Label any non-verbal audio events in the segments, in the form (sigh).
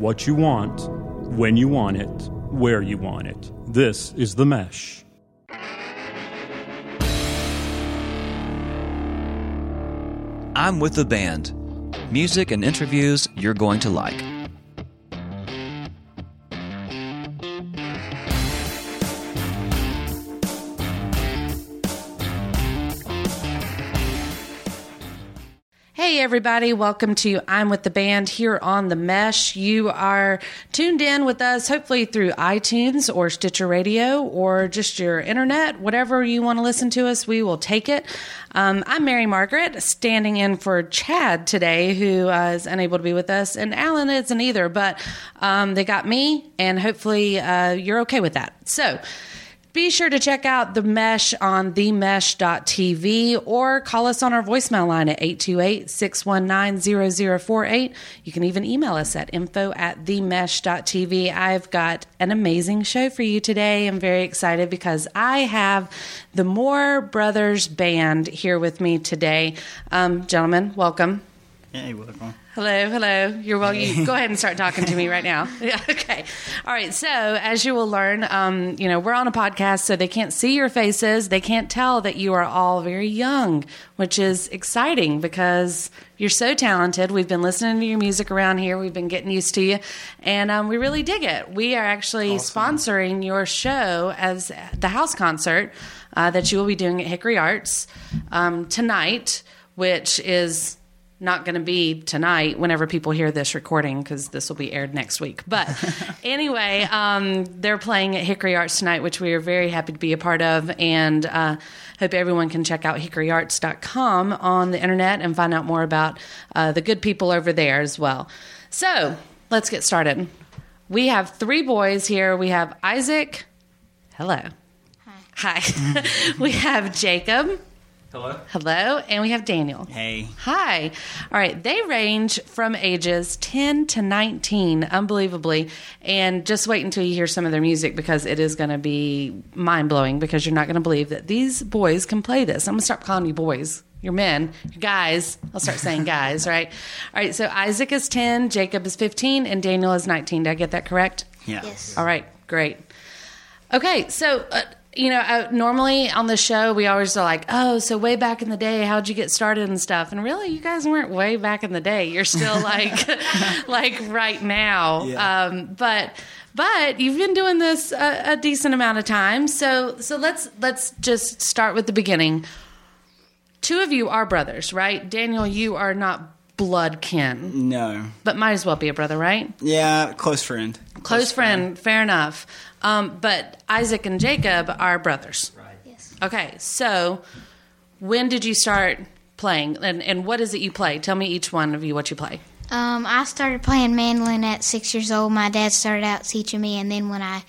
what you want, when you want it, where you want it. This is The Mesh. I'm with the band. Music and interviews you're going to like. Everybody, welcome to I'm with the Band here on The Mesh. You are tuned in with us, hopefully through iTunes or Stitcher Radio or just your internet, whatever you want to listen to us, we will take it. Um, I'm Mary Margaret, standing in for Chad today, who uh, is unable to be with us, and Alan isn't either, but um, they got me, and hopefully uh, you're okay with that. So, be sure to check out the mesh on themesh.tv or call us on our voicemail line at 828-619-0048. You can even email us at info at themesh.tv. I've got an amazing show for you today. I'm very excited because I have the Moore Brothers Band here with me today. Um, gentlemen, welcome. Hey, welcome. Hello, hello. You're well. You (laughs) go ahead and start talking to me right now. (laughs) Yeah, okay. All right. So, as you will learn, um, you know, we're on a podcast, so they can't see your faces. They can't tell that you are all very young, which is exciting because you're so talented. We've been listening to your music around here. We've been getting used to you, and um, we really dig it. We are actually sponsoring your show as the house concert uh, that you will be doing at Hickory Arts um, tonight, which is not going to be tonight whenever people hear this recording because this will be aired next week. But (laughs) anyway, um, they're playing at Hickory Arts tonight, which we are very happy to be a part of. And uh, hope everyone can check out hickoryarts.com on the internet and find out more about uh, the good people over there as well. So let's get started. We have three boys here. We have Isaac. Hello. Hi. Hi. (laughs) we have Jacob. Hello. Hello, and we have Daniel. Hey. Hi. All right. They range from ages 10 to 19, unbelievably. And just wait until you hear some of their music because it is going to be mind blowing because you're not going to believe that these boys can play this. I'm going to stop calling you boys. You're men, you're guys. I'll start saying guys, right? All right. So Isaac is 10, Jacob is 15, and Daniel is 19. Did I get that correct? Yeah. Yes. All right. Great. Okay. So, uh, you know, uh, normally on the show, we always are like, oh, so way back in the day, how'd you get started and stuff? And really, you guys weren't way back in the day. You're still (laughs) like, (laughs) like right now. Yeah. Um, but, but you've been doing this a, a decent amount of time. So, so let's, let's just start with the beginning. Two of you are brothers, right? Daniel, you are not blood kin, No. but might as well be a brother, right? Yeah, close friend. Close friend, fair enough. Um, but Isaac and Jacob are brothers. Right. Yes. Okay, so when did you start playing, and and what is it you play? Tell me each one of you what you play. Um, I started playing mandolin at six years old. My dad started out teaching me, and then when I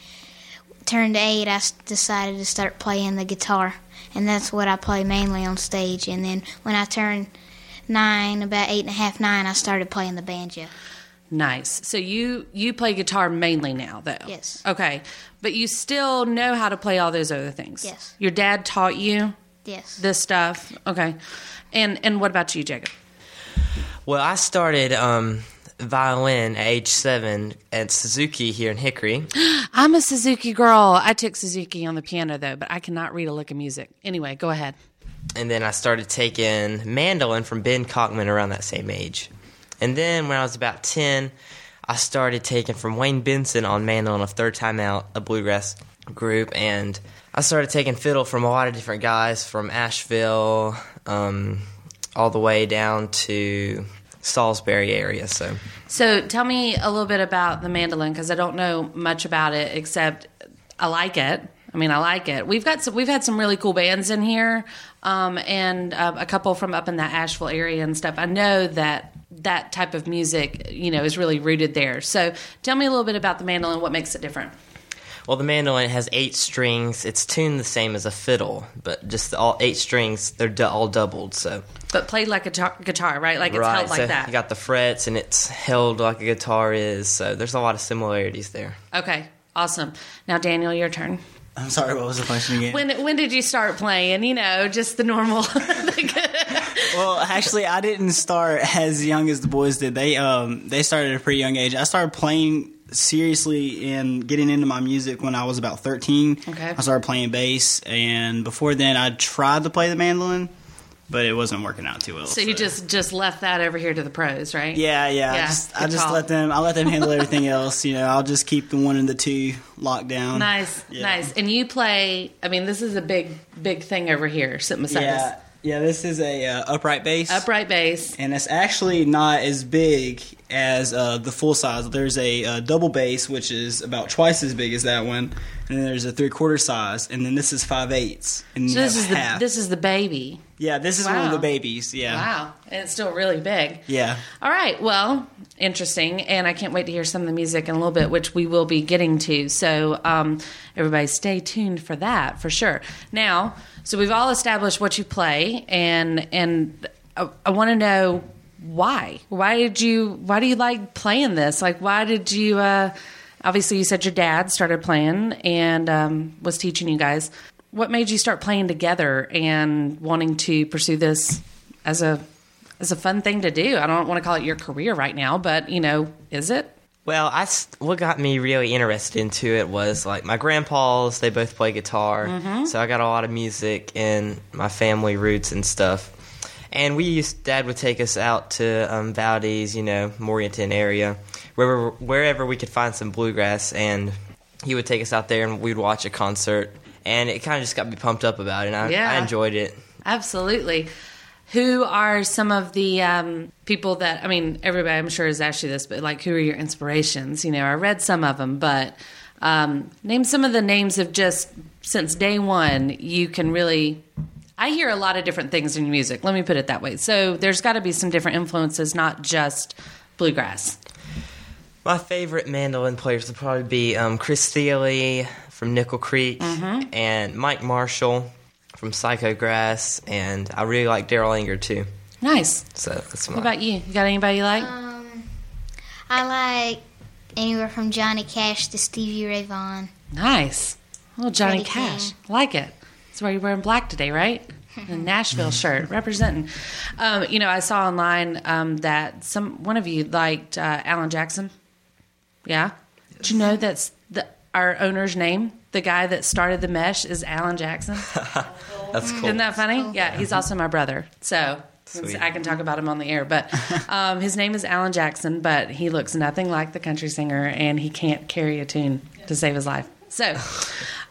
turned eight, I decided to start playing the guitar, and that's what I play mainly on stage. And then when I turned nine, about eight and a half, nine, I started playing the banjo. Nice. So you you play guitar mainly now, though. Yes. Okay, but you still know how to play all those other things. Yes. Your dad taught you Yes. this stuff. Okay, and and what about you, Jacob? Well, I started um, violin at age seven at Suzuki here in Hickory. (gasps) I'm a Suzuki girl. I took Suzuki on the piano though, but I cannot read a lick of music. Anyway, go ahead. And then I started taking mandolin from Ben Cockman around that same age. And then when I was about 10, I started taking from Wayne Benson on mandolin a III Tyme Out, a bluegrass group. And I started taking fiddle from a lot of different guys from Asheville um, all the way down to Salisbury area. So So tell me a little bit about the mandolin because I don't know much about it except I like it. I mean, I like it. We've got some, we've had some really cool bands in here, um, and uh, a couple from up in that Asheville area and stuff. I know that that type of music, you know, is really rooted there. So tell me a little bit about the mandolin. What makes it different? Well, the mandolin has eight strings. It's tuned the same as a fiddle, but just the, all eight strings, they're du- all doubled. So But played like a guitar, guitar right? Like it's right, held like so that. you got the frets, and it's held like a guitar is. So there's a lot of similarities there. okay, awesome. Now, Daniel, your turn. I'm sorry, what was the question again? When when did you start playing? You know, just the normal. (laughs) well, actually, I didn't start as young as the boys did. They um they started at a pretty young age. I started playing seriously and getting into my music when I was about 13. Okay. I started playing bass, and before then, I tried to play the mandolin, but it wasn't working out too well. So you just just left that over here to the pros, right? Yeah, yeah. Yeah, I just, I just let them. I let them handle everything else. You know, I'll just keep the one and the two locked down. Nice, Yeah. nice. And you play. I mean, this is a big, big thing over here. Sitting beside Yeah, us. Yeah. This is a uh, upright bass. Upright bass. and it's actually not as big as uh, the full size. There's a uh, double bass, which is about twice as big as that one, and then there's a three quarter size, and then this is five eighths, and So this is the half. this is the baby. yeah, this is one of the babies. Yeah, Wow, and it's still really big. yeah. All right, well, interesting, and I can't wait to hear some of the music in a little bit, which we will be getting to. So, um, everybody, stay tuned for that for sure. Now, so we've all established what you play, and and I, I want to know why. Why did you? Why do you like playing this? Like, why did you? Uh, obviously, you said your dad started playing and um, was teaching you guys. What made you start playing together and wanting to pursue this as a as a fun thing to do? I don't want to call it your career right now, but you know, is it? Well, I what got me really interested into it was like my grandpas. They both play guitar, so I got a lot of music in my family roots and stuff. And we used, Dad would take us out to um, Valdese, you know, Morganton area, wherever wherever we could find some bluegrass, and he would take us out there and we'd watch a concert. And it kind of just got me pumped up about it. And I, Yeah. I enjoyed it. Absolutely. Who are some of the um, people that I mean? Everybody, I'm sure, has asked you this, but like, who are your inspirations? You know, I read some of them, but um, name some of the names of just since day one. You can really. I hear a lot of different things in music. Let me put it that way. So there's got to be some different influences, not just bluegrass. My favorite mandolin players would probably be um, Chris Thile from Nickel Creek Mm-hmm. and Mike Marshall from Psychograss, and I really like Darol Anger too. Nice. So that's my. What about you? You got anybody you like? Um, I like anywhere from Johnny Cash to Stevie Ray Vaughan. Nice. Little Johnny Freddie Cash. King. Like it. That's why you're wearing black today, right? (laughs) A Nashville shirt representing. Um, you know, I saw online um, that some one of you liked uh, Alan Jackson. Yeah. Did you know that's the our owner's name? The guy that started the mesh is Alan Jackson. (laughs) That's cool. Isn't that funny? Yeah, he's also my brother. So Sweet. I can talk about him on the air. But (laughs) um, his name is Alan Jackson, but he looks nothing like the country singer, and he can't carry a tune to save his life. So. (laughs)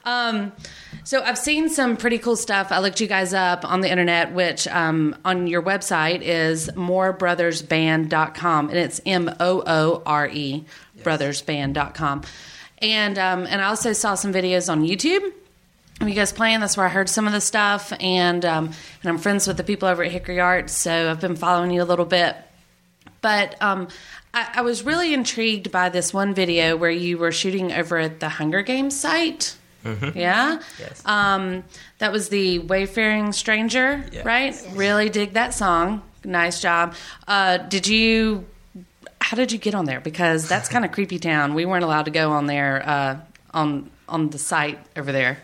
Um, so I've seen some pretty cool stuff. I looked you guys up on the internet, which um, on your website is moorebrothersband.com, and it's M O O R E brothersband.com. And um, and I also saw some videos on YouTube of you guys playing. That's where I heard some of the stuff, and um, and I'm friends with the people over at Hickory Arts, so I've been following you a little bit. But um, I, I was really intrigued by this one video where you were shooting over at the Hunger Games site. Yeah. Yes. Um, that was the Wayfaring Stranger, Yeah. right? Really dig that song. Nice job. Uh, did you? How did you get on there? Because that's kind of (laughs) creepy town. We weren't allowed to go on there uh, on on the site over there.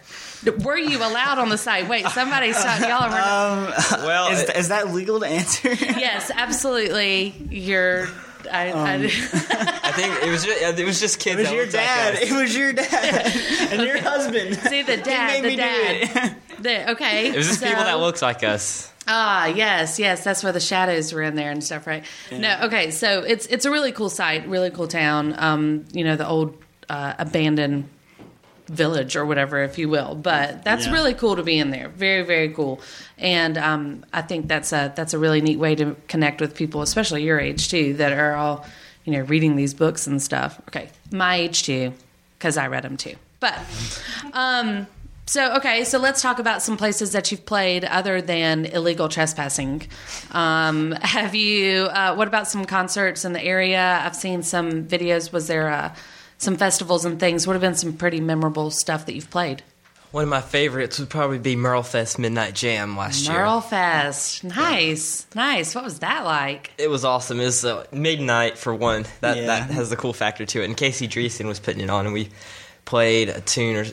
Were you allowed on the site? Wait, somebody stopped y'all. Are, well, Is, it- is that legal to answer? (laughs) yes, absolutely. You're. I, I, I think it was just, it was just kids. It was that your looked like dad. It was your dad (laughs) and your husband. see the dad. made the me do dad. it. The, okay. It was just so- people that looked like us. Ah, yes, yes, that's where the shadows were in there and stuff, right? No, okay, so it's it's a really cool site, really cool town. Um, you know, the old uh, abandoned village or whatever, if you will. But that's Yeah. really cool to be in there. Very, very cool. And um, I think that's a that's a really neat way to connect with people, especially your age too, that are all you know reading these books and stuff. Okay, my age too, because I read them too. But um, so okay, so let's talk about some places that you've played other than illegal trespassing. Um, have you? Uh, what about some concerts in the area? I've seen some videos. Was there uh, some festivals and things? What have been some pretty memorable stuff that you've played? One of my favorites would probably be Merlefest Midnight Jam last year. Merle Fest, nice, nice. What was that like? It was awesome. It was uh, midnight for one. That Yeah. that has the cool factor to it. And Casey Driessen was putting it on, and we played a tune or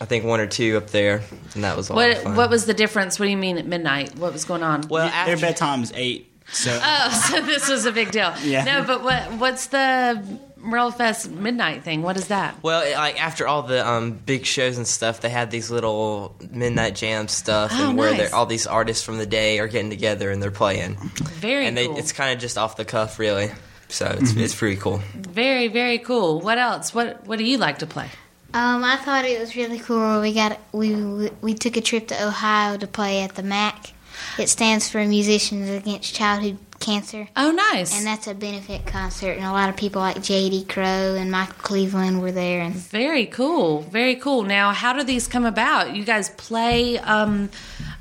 I think one or two up there, and that was a lot of What fun. what was the difference? What do you mean at midnight? What was going on? well, Their bedtime is eight. So (laughs) Oh, so this was a big deal. Yeah. No, but what what's the Merle Fest midnight thing? What is that? well, it- like after all the um, big shows and stuff, they had these little midnight jam stuff, Oh, and where nice. all these artists from the day are getting together and they're playing, Very and they, cool. it's kind of just off the cuff, really. So it's it's pretty cool. very very cool. What else? What what do you like to play? Um, I thought it was really cool. We got we we, we took a trip to Ohio to play at the MAC. It stands for Musicians Against Childhood Cancer, Oh, nice. and that's a benefit concert. And a lot of people like J.D. Crowe and Michael Cleveland were there. And Very cool. Very cool. Now, how do these come about? You guys play um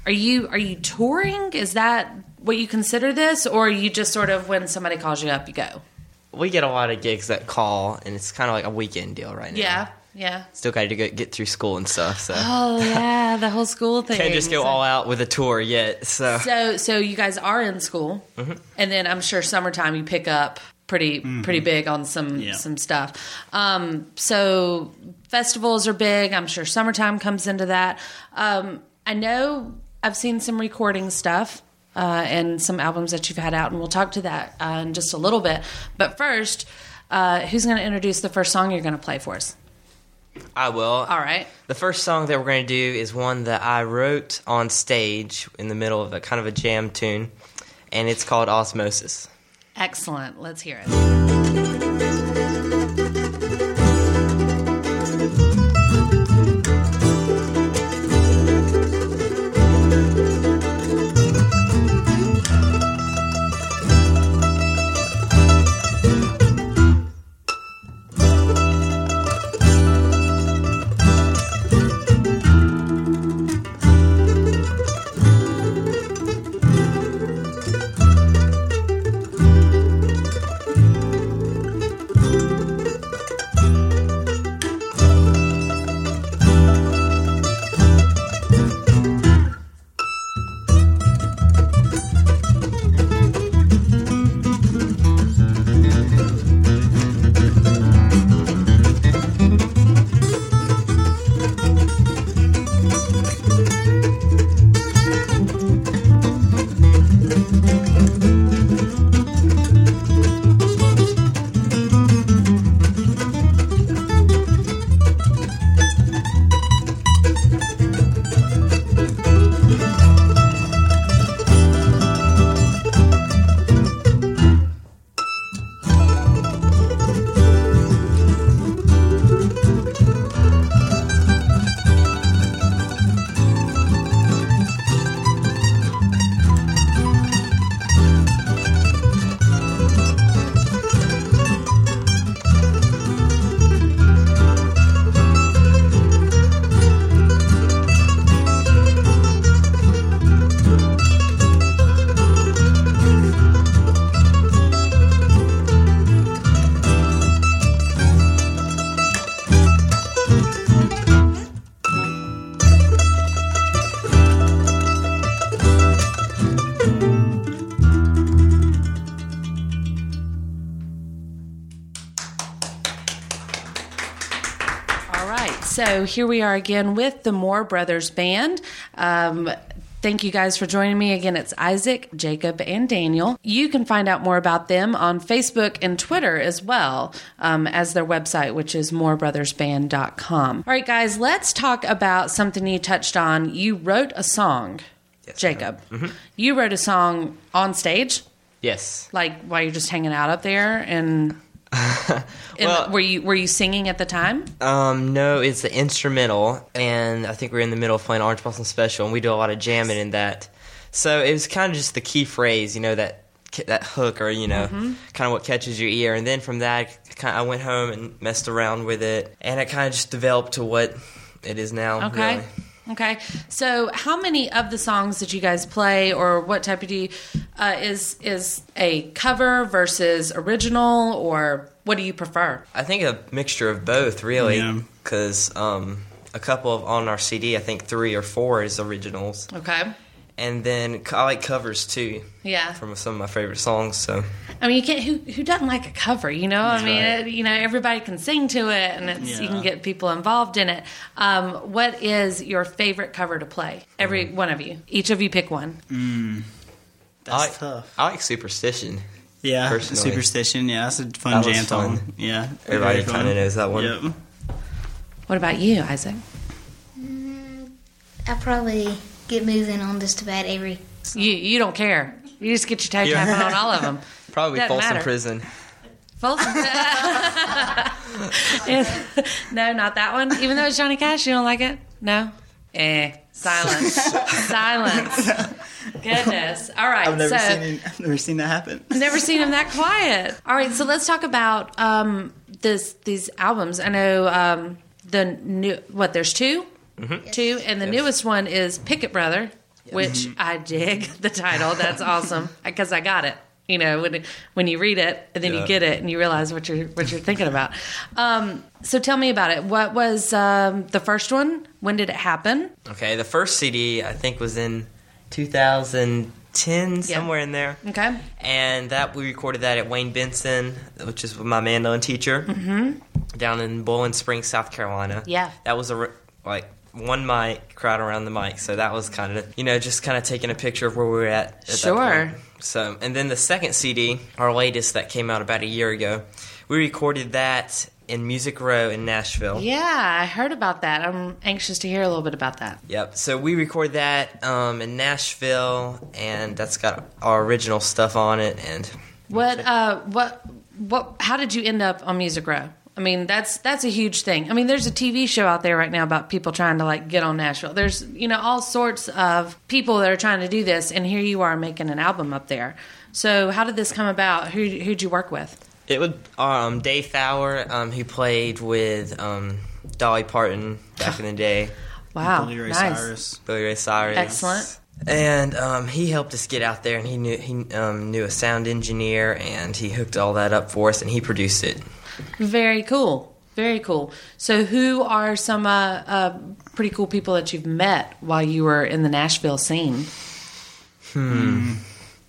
are you are you touring? Is that what you consider this or are you just sort of when somebody calls you up you go? We get a lot of gigs that call, and it's kind of like a weekend deal right now. Yeah. Yeah. Still got to get, get through school and stuff, so Oh, yeah, the whole school thing. (laughs) can't just go all out with a tour yet. So So so you guys are in school. Mm-hmm. And then I'm sure summertime you pick up pretty pretty big on some Yeah. some stuff. Um so festivals are big. I'm sure summertime comes into that. Um I know I've seen some recording stuff. Uh, and some albums that you've had out, and we'll talk to that uh, in just a little bit. But first, uh, who's going to introduce the first song you're going to play for us? I will. All right. The first song that we're going to do is one that I wrote on stage in the middle of a kind of a jam tune, and it's called Osmosis. Excellent. Let's hear it. So here we are again with the Moore Brothers Band. Um, thank you guys for joining me again. It's Isaac, Jacob, and Daniel. You can find out more about them on Facebook and Twitter as well um, as their website, which is moorebrothersband.com. All right, guys, let's talk about something you touched on. You wrote a song, Jacob. You wrote a song on stage, Yes. like while you're just hanging out up there, and. (laughs) and Well- were you were you singing at the time? Um, no, it's the instrumental, and I think we're in the middle of playing Orange Blossom Special, and we do a lot of jamming in that. So it was kind of just the key phrase, you know, that that hook, or you know, Mm-hmm. kind of what catches your ear. And then from that, kind I went home and messed around with it, and it kind of just developed to what it is now. Okay. really. Okay. So, how many of the songs that you guys play, or what type of do you, uh, is is a cover versus original, or what do you prefer? I think a mixture of both, really, Yeah. because um, a couple of on our CD, I think three or four is originals, Okay. and then I like covers too. Yeah. from some of my favorite songs. So I mean, you can't. Who who doesn't like a cover? You know, I mean, it, you know, everybody can sing to it, and it's, you can get people involved in it. Um, what is your favorite cover to play? Every Mm. one of you, each of you, pick one. That's I like, tough. I like Superstition. Yeah, personally. superstition. Yeah, that's a fun That was jam fun. song. Yeah, Everybody kind of knows that one. Yep. What about you, Isaac? I probably get moving on just about every. You you don't care. You just get your toe Yeah. tapping on all of (laughs) them. Probably Doesn't Folsom matter. Prison. Folsom. (laughs) no, not that one. Even though it's Johnny Cash, you don't like it? No? Eh. Silence. (laughs) Silence. Goodness. All right. I've never so, seen it, I've never seen that happen. never seen him that quiet. All right, so let's talk about um, this these albums. I know um, the new what there's 2 two, and the newest one is Picket Brother, which I dig the title. That's awesome because I got it. You know when when you read it and then you get it and you realize what you're what you're thinking about. Um, so tell me about it. What was um, the first one? When did it happen? Okay, the first CD I think was in 2010, somewhere in there. Okay, and that we recorded that at Wayne Benson, which is my mandolin teacher, mm-hmm. down in Boiling Springs, South Carolina. Yeah. that was a like one mic crowd around the mic, so that was kind of you know just kind of taking a picture of where we were at. at that Sure. So, and then the second CD, our latest that came out about a year ago, we recorded that in Music Row in Nashville. yeah, I heard about that. I'm anxious to hear a little bit about that. Yep. So we recorded that um, in Nashville, and that's got our original stuff on it, and What uh what what how did you end up on Music Row? I mean, that's that's a huge thing. I mean, there's a TV show out there right now about people trying to like get on Nashville. There's, you know, all sorts of people that are trying to do this and here you are making an album up there. So, how did this come about? Who who'd you work with? It was um, Dave Fowler, um, who played with um, Dolly Parton back in the day, (laughs) Wow. Billy Ray nice. Cyrus. Billy Ray Cyrus. Excellent. And um, he helped us get out there, and he knew he um, knew a sound engineer, and he hooked all that up for us, and he produced it. Very cool. Very cool. So, who are some uh, uh, pretty cool people that you've met while you were in the Nashville scene? Hmm.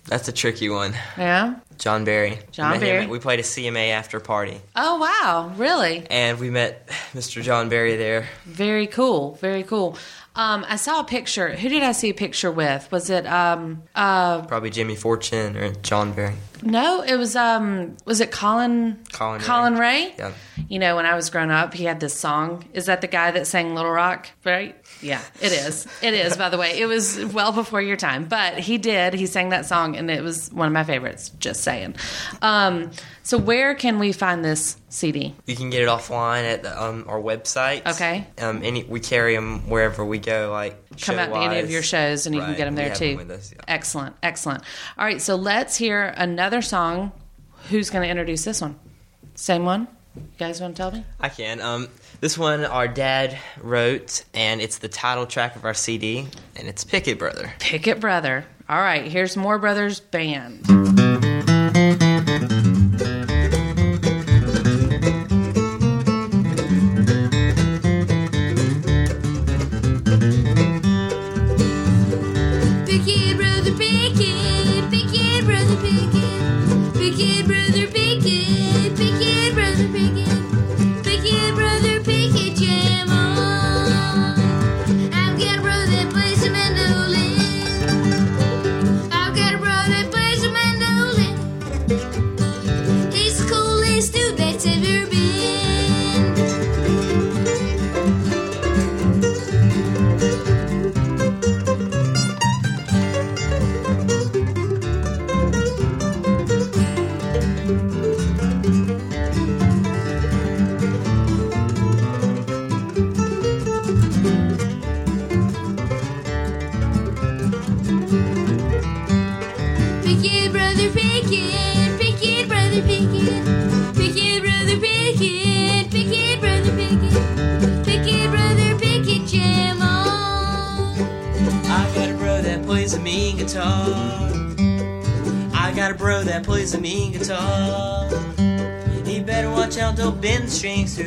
That's a tricky one. Yeah. John Berry. John We Barry. at- we played a CMA after party, Oh wow! Really? and we met Mr. John Berry there. Very cool. Very cool. Um, I saw a picture. Who did I see a picture with? Was it um uh Probably Jimmy Fortune or John Berry. No, it was um was it Collin Collin Raye. Collin Raye? Yeah. You know, when I was growing up, he had this song. Is that the guy that sang Little Rock? Right? Yeah, it is. It is, by the way. It was well before your time. But he did. He sang that song and it was one of my favorites, just saying. Um, so where can we find this CD? You can get it offline at the, um, our website. Okay. Um, any we carry them wherever we go, like come out to any of your shows and you can get them there too. with us, yeah. Excellent, excellent. All right, so let's hear another song. Who's going to introduce this one? Same one? You guys want to tell me? I can. Um, this one our dad wrote, and it's the title track of our CD, and it's Picket Brother. Picket Brother. All right, here's Moore Brothers Band.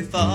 Too.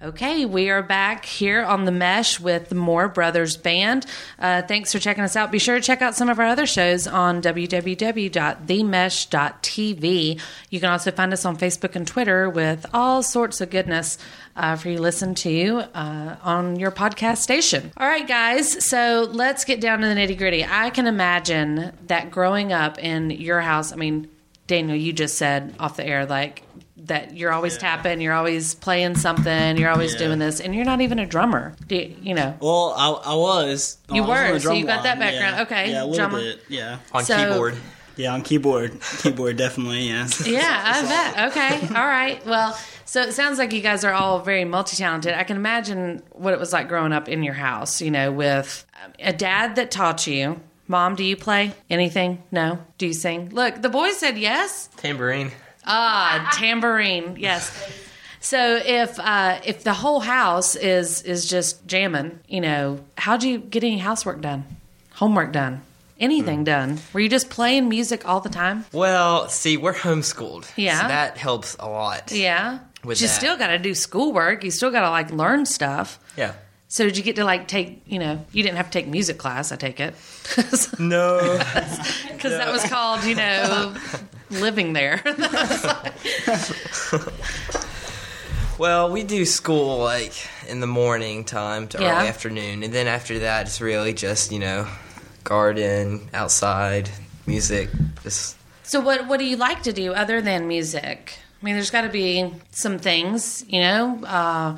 Okay, we are back here on the Mesh with the Moore Brothers Band. Uh, thanks for checking us out. Be sure to check out some of our other shows on www.themesh.tv. You can also find us on Facebook and Twitter with all sorts of goodness uh, for you to listen to uh, on your podcast station. All right, guys, so let's get down to the nitty gritty. I can imagine that growing up in your house, I mean, Daniel, you just said off the air, like, that you're always tapping, you're always playing something, you're always Yeah. doing this, and you're not even a drummer. Do you, you know? Well, I, I was. You I were, the so you got that background. yeah. Okay, Yeah, a little drummer. bit. Yeah. on So- keyboard. Yeah, on keyboard. keyboard, definitely, yes. (laughs) Yeah, I bet. Okay, all right. Well, so it sounds like you guys are all very multi-talented. I can imagine what it was like growing up in your house. You know, with um, a dad that taught you. Mom, do you play anything? No. Do you sing? Look, the boys said yes. Tambourine. Ah, tambourine. Yes. So if uh, if the whole house is is just jamming, you know, how'd you get any housework done, homework done, anything done? Were you just playing music all the time? Well, see, we're homeschooled. Yeah. So that helps a lot. Yeah. With But you that. still got to do schoolwork. You still got to like learn stuff. Yeah. So did you get to like take, you know, you didn't have to take music class, I take it. (laughs) No. (laughs) Because that was called, you know, (laughs) living there. (laughs) well, we do school like in the morning time to Yeah. early afternoon, and then after that, it's really just you know, garden, outside, music, just So what what do you like to do other than music? I mean, there's got to be some things, you know, uh,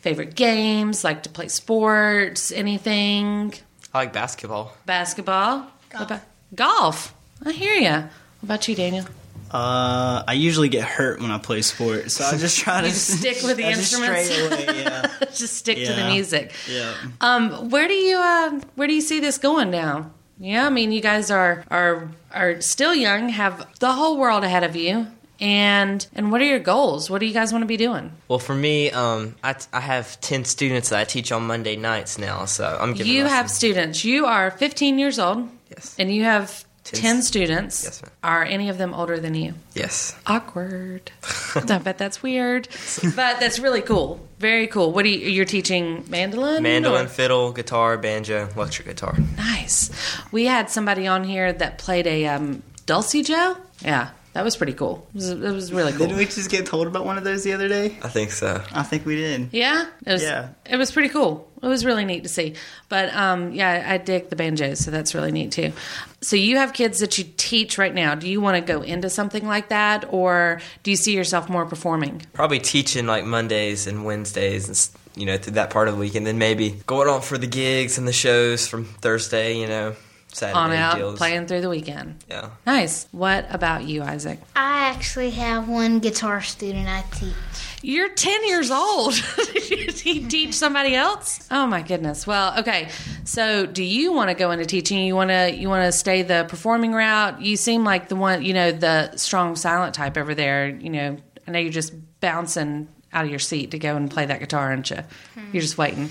favorite games, like to play sports, anything, I like basketball. basketball, golf. Golf. I hear you. What about you, Daniel? Uh, I usually get hurt when I play sports, so I just try to (laughs) stick with the I instruments? Stray away, yeah, (laughs) Just stick to the music. yeah. Um, where do you uh, where do you see this going now? Yeah, I mean, you guys are are are still young, have the whole world ahead of you, and and what are your goals? What do you guys want to be doing? Well, for me, um, I, t- I have ten students that I teach on Monday nights now, so I'm giving. You have students. You are 15 years old, yes, and you have Ten 10 s- students. Yes, ma'am. Are any of them older than you? yes. Awkward. (laughs) I bet that's weird, but that's really cool. Very cool. What are you? You're teaching mandolin. Mandolin, or- fiddle, guitar, banjo, electric guitar. Nice. We had somebody on here that played a um, Dulcie Joe. Yeah, that was pretty cool. It was, it was really cool. Didn't we just get told about one of those the other day? I think so. I think we did. Yeah, it was. Yeah. it was pretty cool. It was really neat to see. But um, yeah, I dig the banjos, so that's really neat too. So you have kids that you teach right now. Do you want to go into something like that, or do you see yourself more performing? Probably teaching like Mondays and Wednesdays, and you know, through that part of the week, and then maybe going on for the gigs and the shows from Thursday. You know, Saturday On out, deals. playing through the weekend. Yeah. Nice. What about you, Isaac? I actually have one guitar student I teach. You're 10 years old. (laughs) Did you teach somebody else? Oh my goodness. Well, okay. So, do you want to go into teaching? You want to you want to stay the performing route? You seem like the one, you know, the strong silent type over there, you know. I know you're just bouncing out of your seat to go and play that guitar, aren't you? Hmm. You're just waiting.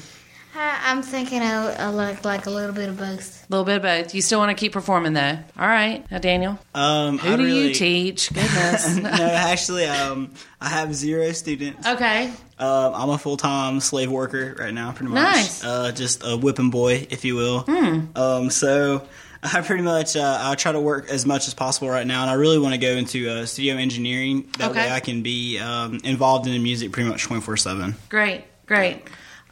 I, I'm thinking I, I like like a little bit of both. A little bit of both. You still want to keep performing though. All right. Now, Daniel, Um, who I do really, you teach? (laughs) Goodness. (laughs) no, actually, um, I have zero students. okay. Um, I'm a full time slave worker right now, pretty much. Nice. Uh, just a whipping boy, if you will. Um, so (laughs) I pretty much uh, I try to work as much as possible right now, and I really want to go into uh, studio engineering. That Okay. way, I can be um, involved in the music pretty much 24 seven. Great. Great.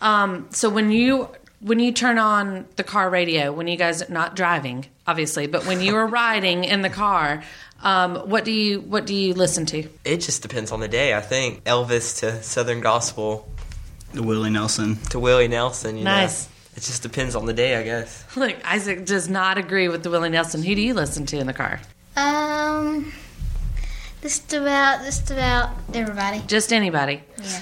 Um, so when you when you turn on the car radio, when you guys are not driving, obviously, but when you are (laughs) riding in the car, um, what do you what do you listen to? It just depends on the day. I think Elvis to Southern Gospel The Willie Nelson. to Willie Nelson. You Nice. Know? It just depends on the day, I guess. (laughs) Look, Isaac does not agree with the Willie Nelson. Who do you listen to in the car? Um, just about, just about everybody. Just anybody. Yeah.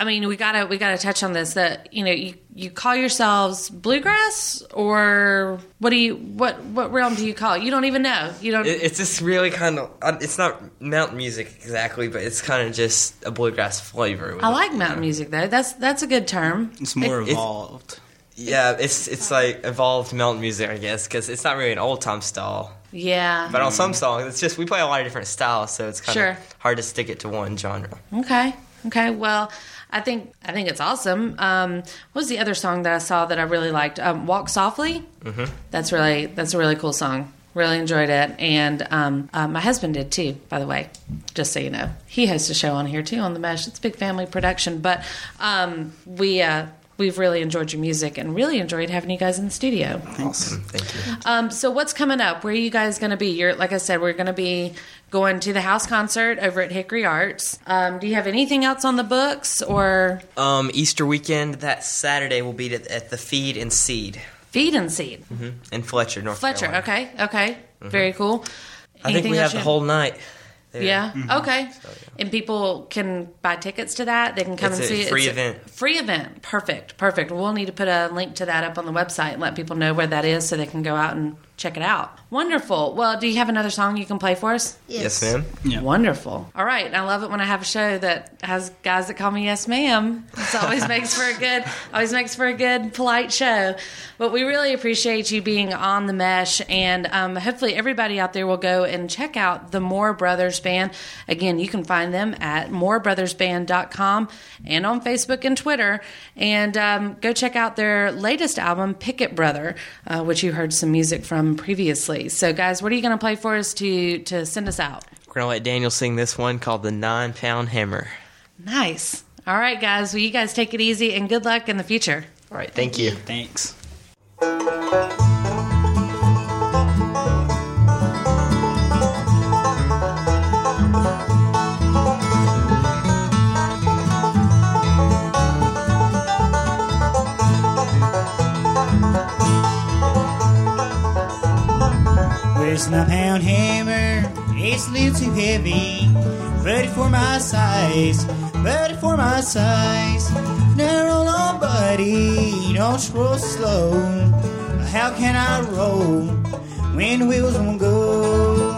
I mean, we gotta we gotta touch on this. That you know, you, you call yourselves bluegrass, or what do you what what realm do you call? it? You don't even know. You don't. It, it's just really kind of. uh, It's not mountain music exactly, but it's kind of just a bluegrass flavor. with I it, like you mountain know? music though. That's that's a good term. It's more It- evolved. Yeah, it's it's like evolved mountain music, I guess, because it's not really an old time style. Yeah. But on some songs, it's just we play a lot of different styles, so it's kind Sure. of hard to stick it to one genre. Okay. Okay. Well, I think I think it's awesome. Um, what was the other song that I saw that I really liked? Um, Walk softly. Mm-hmm. That's really that's a really cool song. Really enjoyed it, and um, uh, my husband did too. By the way, just so you know, he hosts a show on here too on the Mesh. It's a big family production, but um, we. Uh, We've really enjoyed your music and really enjoyed having you guys in the studio. Awesome, thank you. Um, so what's coming up? Where are you guys going to be? You're like I said, we're going to be going to the house concert over at Hickory Arts. Um, do you have anything else on the books or Um, Easter weekend that Saturday will be at, at the Feed and Seed feed and seed? in Fletcher, North Fletcher. Carolina. Okay. Okay. Very cool. I think we else have the whole night. there. Yeah. Okay. And people can buy tickets to that. They can come It's and a see it. free It's a event. Free event. Perfect. Perfect. We'll need to put a link to that up on the website and let people know where that is so they can go out and check it out. Wonderful. Well, do you have another song you can play for us? Yes, ma'am. Yeah. Wonderful. All right. I love it when I have a show that has guys that call me yes ma'am. It always (laughs) makes for a good always makes for a good polite show. But we really appreciate you being on the mesh and um, hopefully everybody out there will go and check out the Moore Brothers Band. Again, you can find them at moorebrothersband.com and on Facebook and Twitter. And um, go check out their latest album, Picket Brother, uh, which you heard some music from previously. So guys, what are you going to play for us to to send us out? We're gonna let Daniel sing this one called the Nine Pound Hammer. Nice. All right, guys. Well, you guys take it easy and good luck in the future. All right, thank you. Thanks. Where's the pound hammer? It's a little too heavy. Ready for my size. Ready for my size. Narrow on, buddy. Don't roll slow. How can I roll when wheels won't go?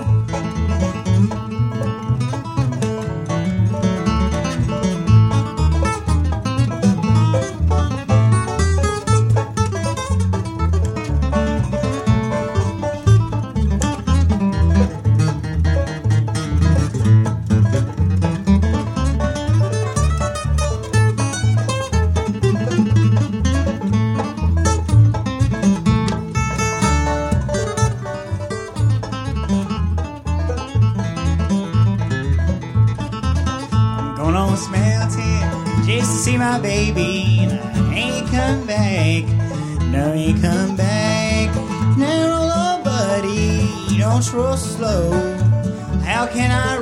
My baby. And I ain't come back. No, ain't come back. Now on, buddy. Don't roll slow. How can I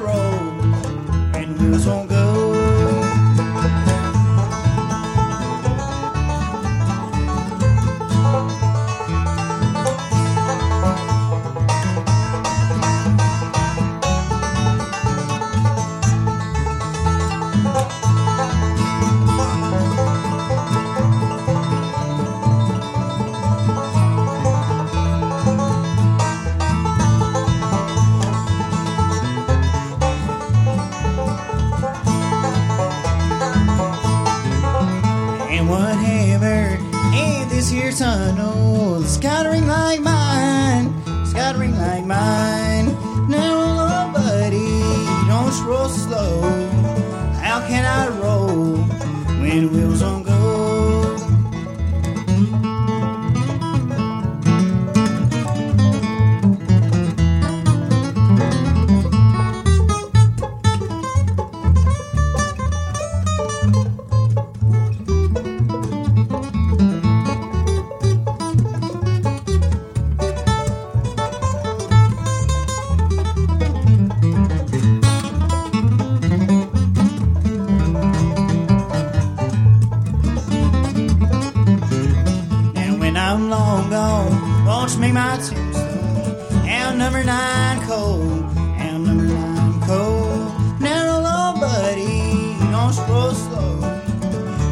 You make my tombstone? Out number nine cold, out number nine cold. Now on, buddy, don't you roll slow.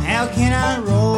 How can I roll